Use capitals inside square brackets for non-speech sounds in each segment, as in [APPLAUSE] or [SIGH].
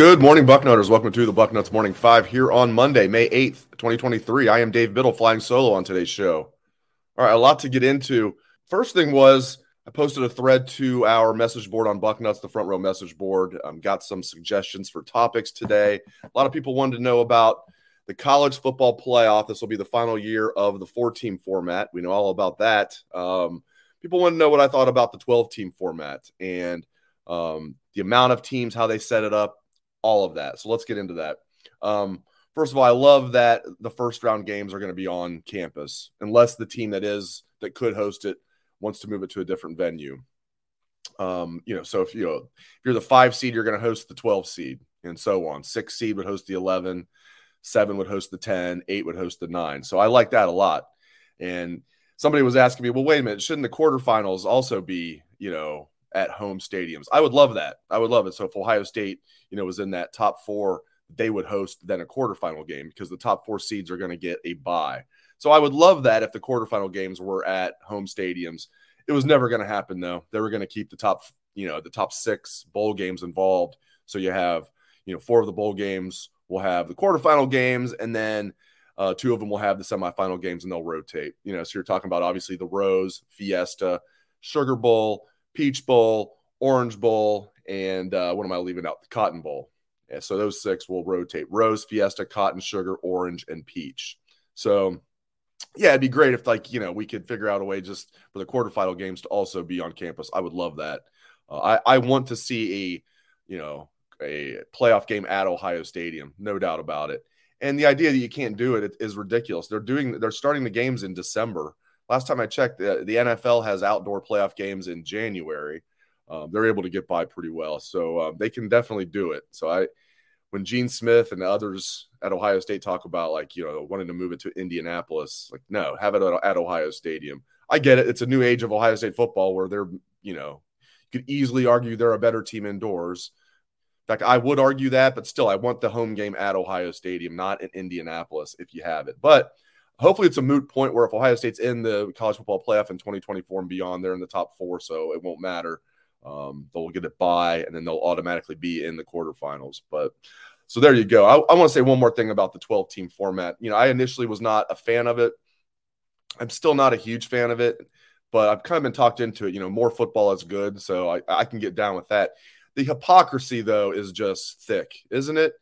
Good morning, Bucknutters. Welcome to the Bucknuts Morning Five here on Monday, May 8th, 2023. I am Dave Biddle flying solo on today's show. All right, a lot to get into. First thing was I posted a thread to our message board on Bucknuts, the front row message board. Um, got some suggestions for topics today. A lot of people wanted to know about the college football playoff. This will be the final year of the four team format. We know all about that. Um, people want to know what I thought about the 12 team format and um, the amount of teams, how they set it up all of that. So let's get into that. Um, first of all, I love that the first round games are going to be on campus, unless the team that is that could host it wants to move it to a different venue. Um, you know, so if you know if you're the five seed, you're going to host the 12 seed, and so on. Six seed would host the 11, seven would host the 10, eight would host the nine. So I like that a lot. And somebody was asking me, well, wait a minute, shouldn't the quarterfinals also be, you know, at home stadiums. I would love that. I would love it. So if Ohio State, you know, was in that top four, they would host then a quarterfinal game because the top four seeds are going to get a bye. So I would love that if the quarterfinal games were at home stadiums. It was never going to happen though. They were going to keep the top, you know, the top six bowl games involved. So you have, you know, four of the bowl games will have the quarterfinal games, and then uh, two of them will have the semifinal games, and they'll rotate. You know, so you're talking about obviously the Rose, Fiesta, Sugar Bowl, Peach Bowl, Orange Bowl, and uh, what am I leaving out? The Cotton Bowl. So those six will rotate: Rose, Fiesta, Cotton, Sugar, Orange, and Peach. So, yeah, it'd be great if like you know we could figure out a way just for the quarterfinal games to also be on campus. I would love that. Uh, I I want to see a you know a playoff game at Ohio Stadium, no doubt about it. And the idea that you can't do it is ridiculous. They're doing they're starting the games in December. Last time I checked, the, the NFL has outdoor playoff games in January. Um, they're able to get by pretty well, so uh, they can definitely do it. So I, when Gene Smith and others at Ohio State talk about like you know wanting to move it to Indianapolis, like no, have it at, at Ohio Stadium. I get it; it's a new age of Ohio State football where they're you know you could easily argue they're a better team indoors. In fact, I would argue that, but still, I want the home game at Ohio Stadium, not in Indianapolis if you have it. But hopefully it's a moot point where if Ohio State's in the college football playoff in 2024 and beyond, they're in the top four, so it won't matter. Um, they'll get it by, and then they'll automatically be in the quarterfinals. But so there you go. I, I want to say one more thing about the 12 team format. You know, I initially was not a fan of it. I'm still not a huge fan of it, but I've kind of been talked into it. You know, more football is good, so I, I can get down with that. The hypocrisy, though, is just thick, isn't it?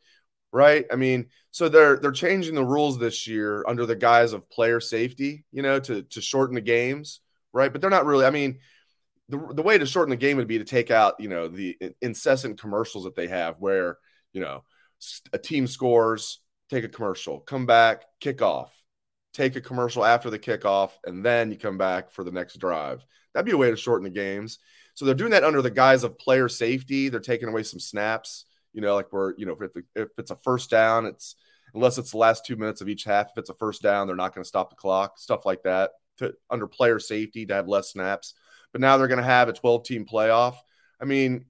right? I mean, so they're they're changing the rules this year under the guise of player safety, you know, to to shorten the games, right? But they're not really. I mean, the the way to shorten the game would be to take out, you know, the incessant commercials that they have, where you know a team scores, take a commercial, come back, kick off, take a commercial after the kickoff, and then you come back for the next drive. That'd be a way to shorten the games. So they're doing that under the guise of player safety. They're taking away some snaps you know, like we're, you know, if, if it's a first down, it's unless it's the last two minutes of each half. If it's a first down, they're not going to stop the clock, stuff like that, to, under player safety to have less snaps. But now they're going to have a 12 team playoff. I mean,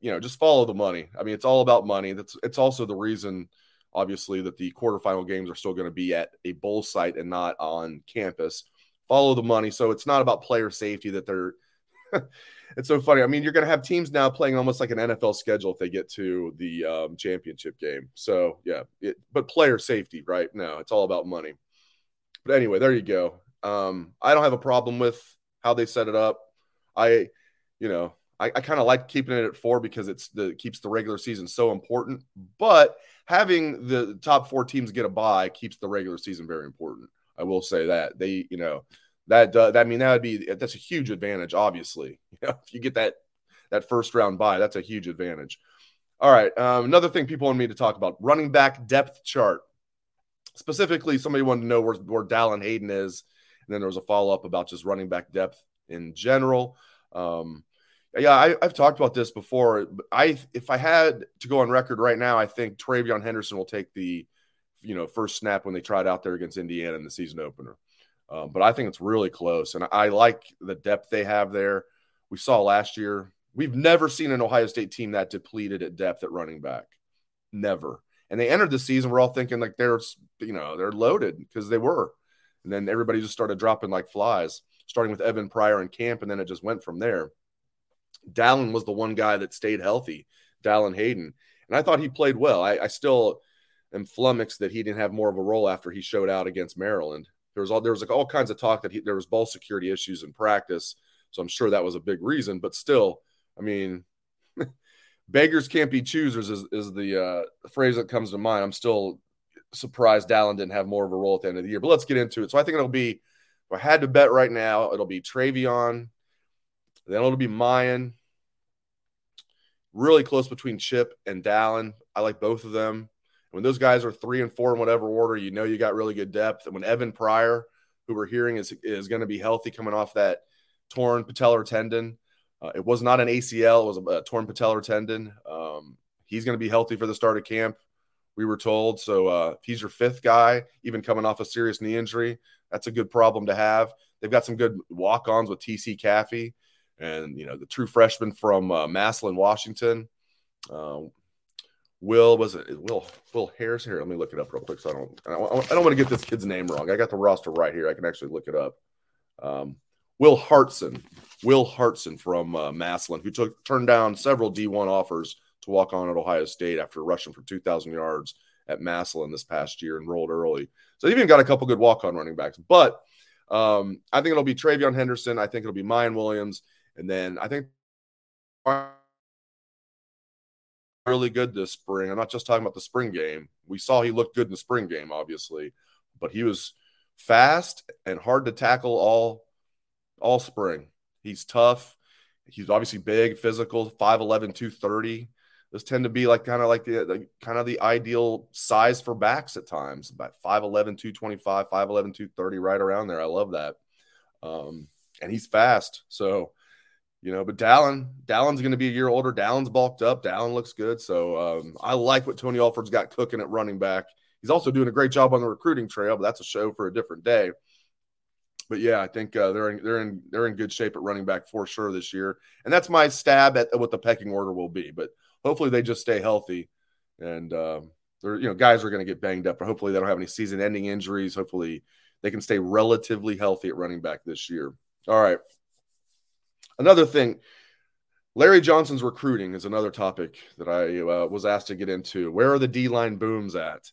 you know, just follow the money. I mean, it's all about money. That's it's also the reason obviously that the quarterfinal games are still going to be at a bowl site and not on campus. Follow the money. So it's not about player safety that they're. [LAUGHS] it's so funny. I mean, you're going to have teams now playing almost like an NFL schedule if they get to the um, championship game. So yeah, it, but player safety, right? No, it's all about money. But anyway, there you go. Um, I don't have a problem with how they set it up. I, you know, I, I kind of like keeping it at four because it's the keeps the regular season so important. But having the top four teams get a bye keeps the regular season very important. I will say that they, you know, that uh, that I mean that would be that's a huge advantage. Obviously, [LAUGHS] you know, if you get that that first round buy, that's a huge advantage. All right, um, another thing people want me to talk about running back depth chart. Specifically, somebody wanted to know where, where Dallan Hayden is, and then there was a follow up about just running back depth in general. Um, yeah, I, have talked about this before. I if I had to go on record right now, I think TreVeyon Henderson will take the you know first snap when they tried out there against Indiana in the season opener. Um, but I think it's really close, and I like the depth they have there. We saw last year. We've never seen an Ohio State team that depleted at depth at running back. Never. And they entered the season. We're all thinking like they're you know they're loaded because they were, and then everybody just started dropping like flies, starting with Evan Pryor and camp, and then it just went from there. Dallan was the one guy that stayed healthy, Dallan Hayden. And I thought he played well. I, I still am flummoxed that he didn't have more of a role after he showed out against Maryland. There was all there was like all kinds of talk that he, there was ball security issues in practice, so I'm sure that was a big reason. But still, I mean, [LAUGHS] beggars can't be choosers is, is the uh, phrase that comes to mind. I'm still surprised Dallan didn't have more of a role at the end of the year. But let's get into it. So I think it'll be. If I had to bet right now, it'll be TreVeyon, then it'll be Miyan. Really close between Chip and Dallan. I like both of them. When those guys are three and four in whatever order, you know you got really good depth. And when Evan Pryor, who we're hearing is is going to be healthy coming off that torn patellar tendon, uh, it was not an ACL; it was a, a torn patellar tendon. Um, he's going to be healthy for the start of camp. We were told. So uh, if he's your fifth guy, even coming off a serious knee injury, that's a good problem to have. They've got some good walk-ons with TC Caffey and you know the true freshman from uh, Massillon, Washington. Uh, Will was it Will Will Harris here? Let me look it up real quick. So I don't I don't, want to get this kid's name wrong. I got the roster right here. I can actually look it up. Um, Will Hartson, Will Hartson from uh, Massillon, who took turned down several D1 offers to walk on at Ohio State after rushing for 2,000 yards at Massillon this past year and rolled early. So even got a couple good walk on running backs. But um, I think it'll be TreVeyon Henderson. I think it'll be Miyan Williams. And then I think really good this spring. I'm not just talking about the spring game. We saw he looked good in the spring game, obviously, but he was fast and hard to tackle all all spring. He's tough. He's obviously big, physical, 5'11, 230. Those tend to be like kind of like the, the, kind of the ideal size for backs at times, about 5'11, 225, 5'11, 230, right around there. I love that. Um, and he's fast. So you know, but Dallan, Dallan's going to be a year older. Dallan's bulked up. Dallan looks good. So um, I like what Tony Alford's got cooking at running back. He's also doing a great job on the recruiting trail, but that's a show for a different day. But yeah, I think uh, they're in they're in they're in good shape at running back for sure this year, and that's my stab at what the pecking order will be. But hopefully they just stay healthy, and uh, they're you know guys are going to get banged up, but hopefully they don't have any season-ending injuries. Hopefully they can stay relatively healthy at running back this year. All right. Another thing, Larry Johnson's recruiting is another topic that I uh, was asked to get into. Where are the D line booms at?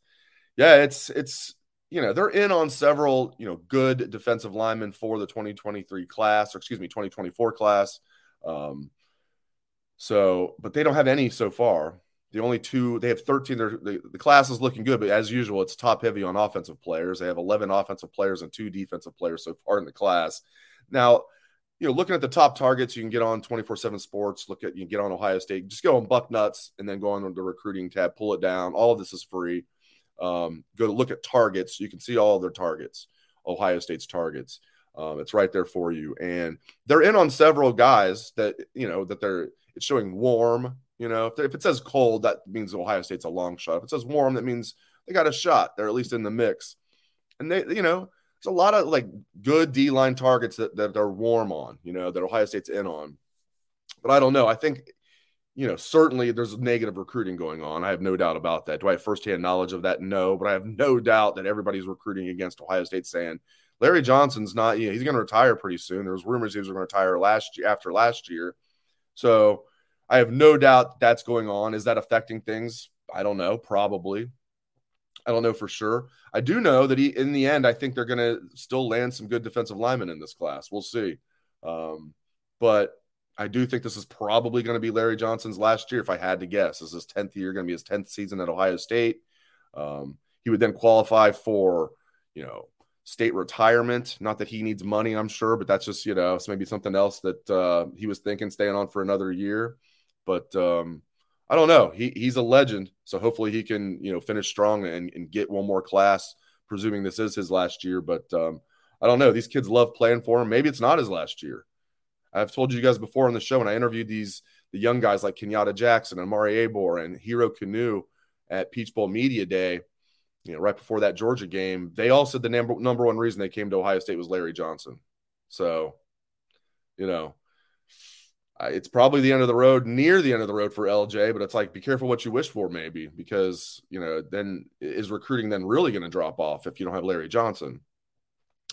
Yeah, it's it's you know they're in on several you know good defensive linemen for the 2023 class, or excuse me, 2024 class. Um, so, but they don't have any so far. The only two they have 13. The, the class is looking good, but as usual, it's top heavy on offensive players. They have 11 offensive players and two defensive players so far in the class. Now, you know, looking at the top targets, you can get on 24 7 sports, look at, you can get on Ohio State, just go on Bucknuts and then go on the recruiting tab, pull it down. All of this is free. Um, go to look at targets. You can see all their targets, Ohio State's targets. Um, it's right there for you. And they're in on several guys that, you know, that they're, it's showing warm. You know, if, if it says cold, that means Ohio State's a long shot. If it says warm, that means they got a shot. They're at least in the mix. And they, you know, a lot of like good D line targets that, that they're warm on, you know, that Ohio State's in on. But I don't know. I think you know, certainly there's negative recruiting going on. I have no doubt about that. Do I have firsthand knowledge of that? No, but I have no doubt that everybody's recruiting against Ohio State saying Larry Johnson's not, you know, he's going to retire pretty soon. There's rumors he was going to retire last year after last year. So I have no doubt that's going on. Is that affecting things? I don't know. Probably. I don't know for sure. I do know that he, in the end, I think they're going to still land some good defensive linemen in this class. We'll see. Um, but I do think this is probably going to be Larry Johnson's last year, if I had to guess. This is his 10th year, going to be his 10th season at Ohio State. Um, he would then qualify for, you know, state retirement. Not that he needs money, I'm sure, but that's just, you know, maybe something else that uh, he was thinking staying on for another year. But um, I don't know. He, he's a legend. So hopefully he can, you know, finish strong and, and get one more class, presuming this is his last year. But um, I don't know. These kids love playing for him. Maybe it's not his last year. I've told you guys before on the show when I interviewed these the young guys like Kenyatta Jackson and Mari Abor and Hero Kanu at Peach Bowl Media Day, you know, right before that Georgia game, they all said the number number one reason they came to Ohio State was Larry Johnson. So, you know, it's probably the end of the road, near the end of the road for LJ, but it's like be careful what you wish for, maybe, because you know, then is recruiting then really going to drop off if you don't have Larry Johnson?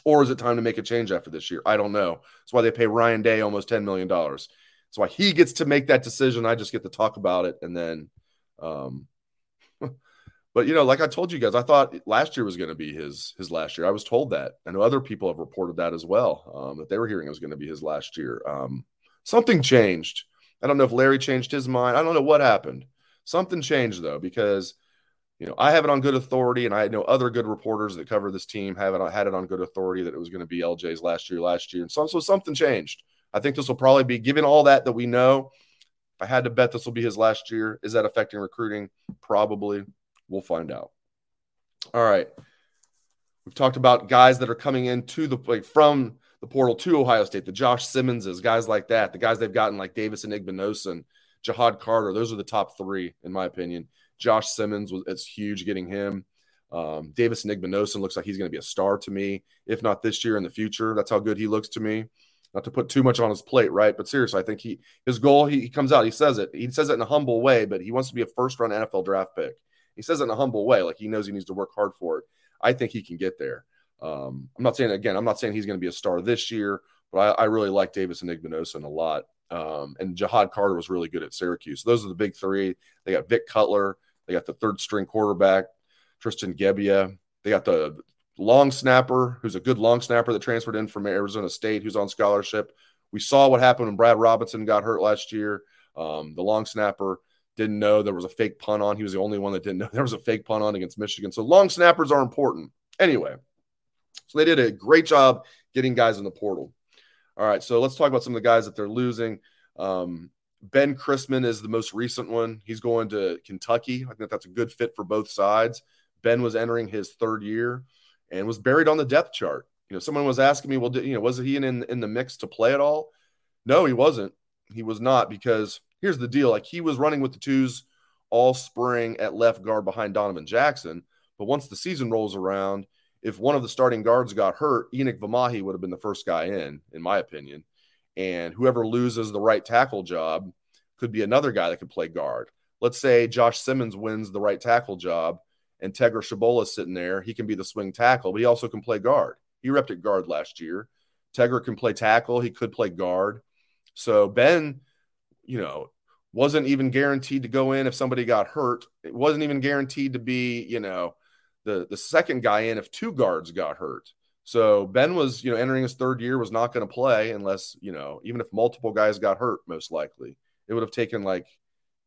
Or is it time to make a change after this year? I don't know. That's why they pay Ryan Day almost $10 million. That's why he gets to make that decision. I just get to talk about it. And then, um, [LAUGHS] but you know, like I told you guys, I thought last year was going to be his his last year. I was told that. I know other people have reported that as well, um, that they were hearing it was going to be his last year. Um, something changed. I don't know if Larry changed his mind. I don't know what happened. Something changed though, because you know, I have it on good authority, and I know other good reporters that cover this team have it had it on good authority that it was going to be LJ's last year, last year, and so, so something changed. I think this will probably be given all that that we know. If I had to bet this will be his last year, is that affecting recruiting? Probably. We'll find out. All right. We've talked about guys that are coming into the like from the portal to Ohio State, the Josh Simmonses, guys like that, the guys they've gotten like Davison Igbinosun, Ja'Had Carter. Those are the top three, in my opinion. Josh Simmons was it's huge getting him. Um, Davison Igbinosun looks like he's going to be a star to me, if not this year in the future. That's how good he looks to me. Not to put too much on his plate, right? But seriously, I think he his goal. He, he comes out, he says it. He says it in a humble way, but he wants to be a first round NFL draft pick. He says it in a humble way, like he knows he needs to work hard for it. I think he can get there. Um, I'm not saying again, I'm not saying he's going to be a star this year, but I, I really like Davison Igbinosun a lot. Um, and Ja'Had Carter was really good at Syracuse. Those are the big three. They got Vic Cutler, they got the third string quarterback, Tristan Gebbia. They got the long snapper, who's a good long snapper that transferred in from Arizona State, who's on scholarship. We saw what happened when Brad Robinson got hurt last year. Um, the long snapper didn't know there was a fake punt on. He was the only one that didn't know [LAUGHS] there was a fake punt on against Michigan. So long snappers are important. Anyway, so they did a great job getting guys in the portal. All right, so let's talk about some of the guys that they're losing. Um, Ben Christman is the most recent one. He's going to Kentucky. I think that's a good fit for both sides. Ben was entering his third year and was buried on the depth chart. You know, someone was asking me, well, you know, was he in, in, in the mix to play at all? No, he wasn't. He was not because here's the deal. Like he was running with the twos all spring at left guard behind Donovan Jackson. But once the season rolls around, if one of the starting guards got hurt, Enokk Vimahi would have been the first guy in, in my opinion. And whoever loses the right tackle job could be another guy that could play guard. Let's say Josh Simmons wins the right tackle job and Tegra is sitting there. He can be the swing tackle, but he also can play guard. He repped at guard last year. Tegra can play tackle. He could play guard. So Ben, you know, wasn't even guaranteed to go in if somebody got hurt. It wasn't even guaranteed to be, you know, the the second guy in if two guards got hurt. So Ben was, you know, entering his third year was not going to play unless, you know, even if multiple guys got hurt, most likely. It would have taken like,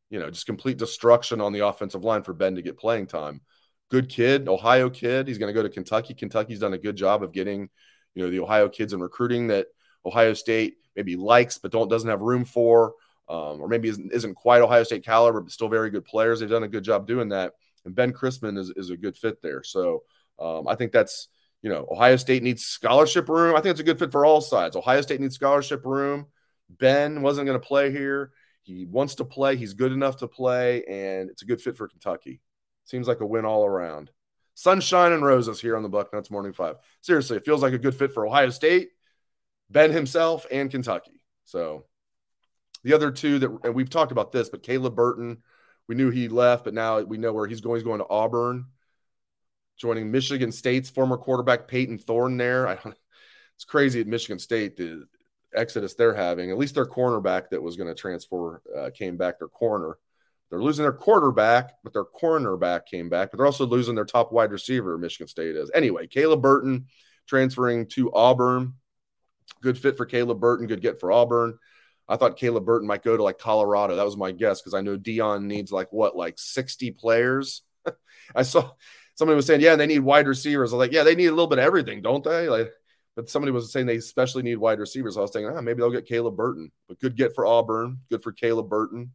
you know, just complete destruction on the offensive line for Ben to get playing time. Good kid, Ohio kid. He's going to go to Kentucky. Kentucky's done a good job of getting, you know, the Ohio kids in recruiting that Ohio State maybe likes but don't doesn't have room for, um, or maybe isn't, isn't quite Ohio State caliber, but still very good players. They've done a good job doing that. And Ben Christman is, is a good fit there. So um, I think that's you know, Ohio State needs scholarship room. I think it's a good fit for all sides. Ohio State needs scholarship room. Ben wasn't going to play here. He wants to play. He's good enough to play, and it's a good fit for Kentucky. Seems like a win all around. Sunshine and roses here on the Bucknuts Morning Five. Seriously, it feels like a good fit for Ohio State, Ben himself, and Kentucky. So The other two that and we've talked about this, but Caleb Burton, we knew he left, but now we know where he's going. He's going to Auburn, joining Michigan State's former quarterback Payton Thorne. There. It's crazy at Michigan State the exodus they're having. At least their cornerback that was going to transfer uh, came back. Their corner, they're losing their quarterback, but their cornerback came back. But they're also losing their top wide receiver. Michigan State is anyway. Caleb Burton transferring to Auburn. Good fit for Caleb Burton. Good get for Auburn. I thought Caleb Burton might go to like Colorado. That was my guess because I know Deion needs like what, like 60 players. [LAUGHS] I saw somebody was saying, yeah, they need wide receivers. I was like, yeah, they need a little bit of everything, don't they? Like, but somebody was saying they especially need wide receivers. I was thinking, ah, maybe they'll get Caleb Burton, but good get for Auburn. Good for Caleb Burton.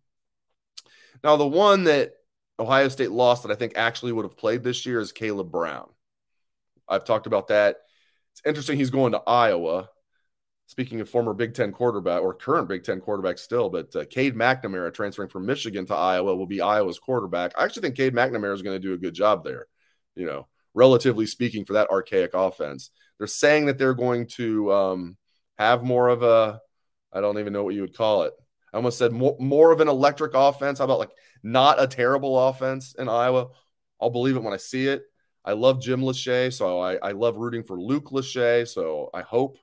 Now, the one that Ohio State lost that I think actually would have played this year is Kaleb Brown. I've talked about that. It's interesting he's going to Iowa. Speaking of former Big Ten quarterback or current Big Ten quarterback still, but uh, Cade McNamara transferring from Michigan to Iowa will be Iowa's quarterback. I actually think Cade McNamara is going to do a good job there, you know, relatively speaking, for that archaic offense. They're saying that they're going to um, have more of a, I don't even know what you would call it. I almost said more, more of an electric offense. How about like not a terrible offense in Iowa? I'll believe it when I see it. I love Jim Lachey, so I, I love rooting for Luke Lachey. So I hope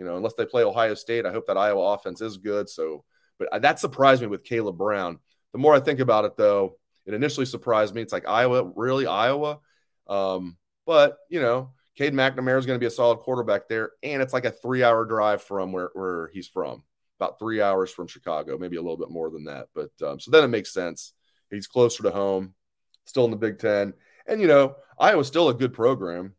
you know, unless they play Ohio State, I hope that Iowa offense is good. So, but that surprised me with Kaleb Brown. The more I think about it, though, it initially surprised me. It's like Iowa, really Iowa. Um, but you know, Cade McNamara is going to be a solid quarterback there, and it's like a three-hour drive from where where he's from, about three hours from Chicago, maybe a little bit more than that. But um, so then it makes sense. He's closer to home, still in the Big Ten, and you know, Iowa's still a good program.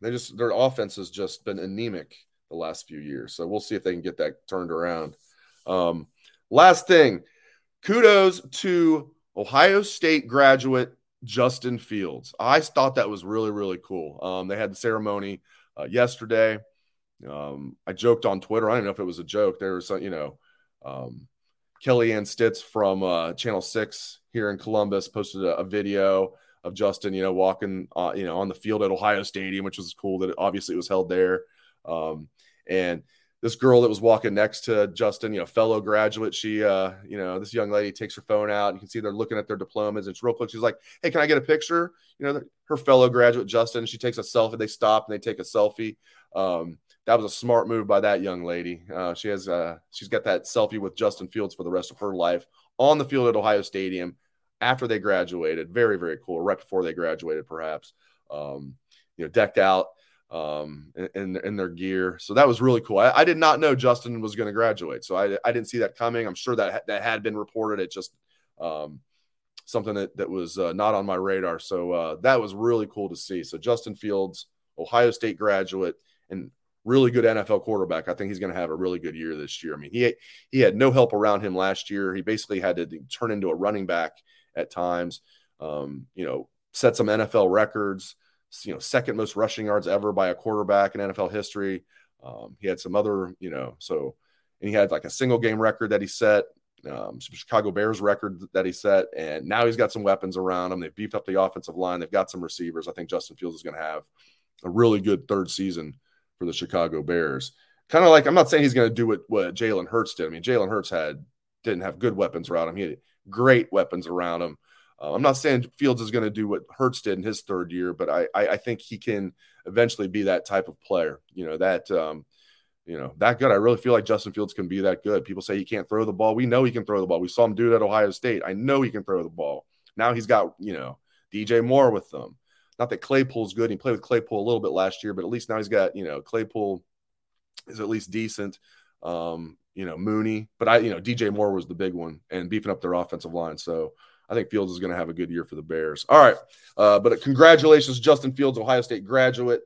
They just their offense has just been anemic the last few years. So we'll see if they can get that turned around. Um, last thing, kudos to Ohio State graduate Justin Fields. I thought that was really, really cool. Um, they had the ceremony uh, yesterday. Um, I joked on Twitter. I don't know if it was a joke. There was, some, you know, um, Kellyanne Stitz from uh, Channel Six here in Columbus posted a, a video of Justin, you know, walking, uh, you know, on the field at Ohio Stadium, which was cool that it, obviously it was held there. Um, and this girl that was walking next to Justin, you know, fellow graduate, she, uh, you know, this young lady takes her phone out. You can see they're looking at their diplomas. And it's real quick. She's like, "Hey, can I get a picture?" You know, her fellow graduate Justin. She takes a selfie. They stop and they take a selfie. Um, that was a smart move by that young lady. Uh, she has, uh, she's got that selfie with Justin Fields for the rest of her life on the field at Ohio Stadium after they graduated. Very, very cool. Right before they graduated, perhaps. Um, you know, decked out um, in, in their gear. So that was really cool. I, I did not know Justin was going to graduate, so I, I didn't see that coming. I'm sure that that had been reported. It just um, something that that was uh, not on my radar. So uh, that was really cool to see. So Justin Fields, Ohio State graduate, and really good NFL quarterback. I think he's going to have a really good year this year. I mean, he he had no help around him last year. He basically had to turn into a running back at times. Um, you know, set some NFL records you know, second most rushing yards ever by a quarterback in NFL history. Um, he had some other, you know, so and he had like a single game record that he set, um, some Chicago Bears record that he set, and now he's got some weapons around him. They've beefed up the offensive line. They've got some receivers. I think Justin Fields is going to have a really good third season for the Chicago Bears. Kind of like I'm not saying he's going to do what what Jalen Hurts did. I mean, Jalen Hurts had didn't have good weapons around him. He had great weapons around him. Uh, I'm not saying Fields is going to do what Hurts did in his third year, but I, I, I think he can eventually be that type of player. You know that um, you know that good. I really feel like Justin Fields can be that good. People say he can't throw the ball. We know he can throw the ball. We saw him do it at Ohio State. I know he can throw the ball. Now he's got you know DJ Moore with them. Not that Claypool's good. He played with Claypool a little bit last year, but at least now he's got you know Claypool is at least decent. Um, you know Mooney, but I you know DJ Moore was the big one and beefing up their offensive line. So I think Fields is going to have a good year for the Bears. All right. Uh, but congratulations, Justin Fields, Ohio State graduate.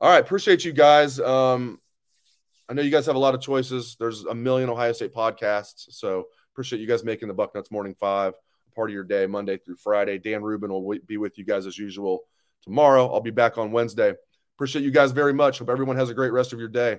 All right. Appreciate you guys. Um, I know you guys have a lot of choices. There's a million Ohio State podcasts. So appreciate you guys making the Bucknuts Morning Five part of your day, Monday through Friday. Dan Rubin will be with you guys as usual tomorrow. I'll be back on Wednesday. Appreciate you guys very much. Hope everyone has a great rest of your day.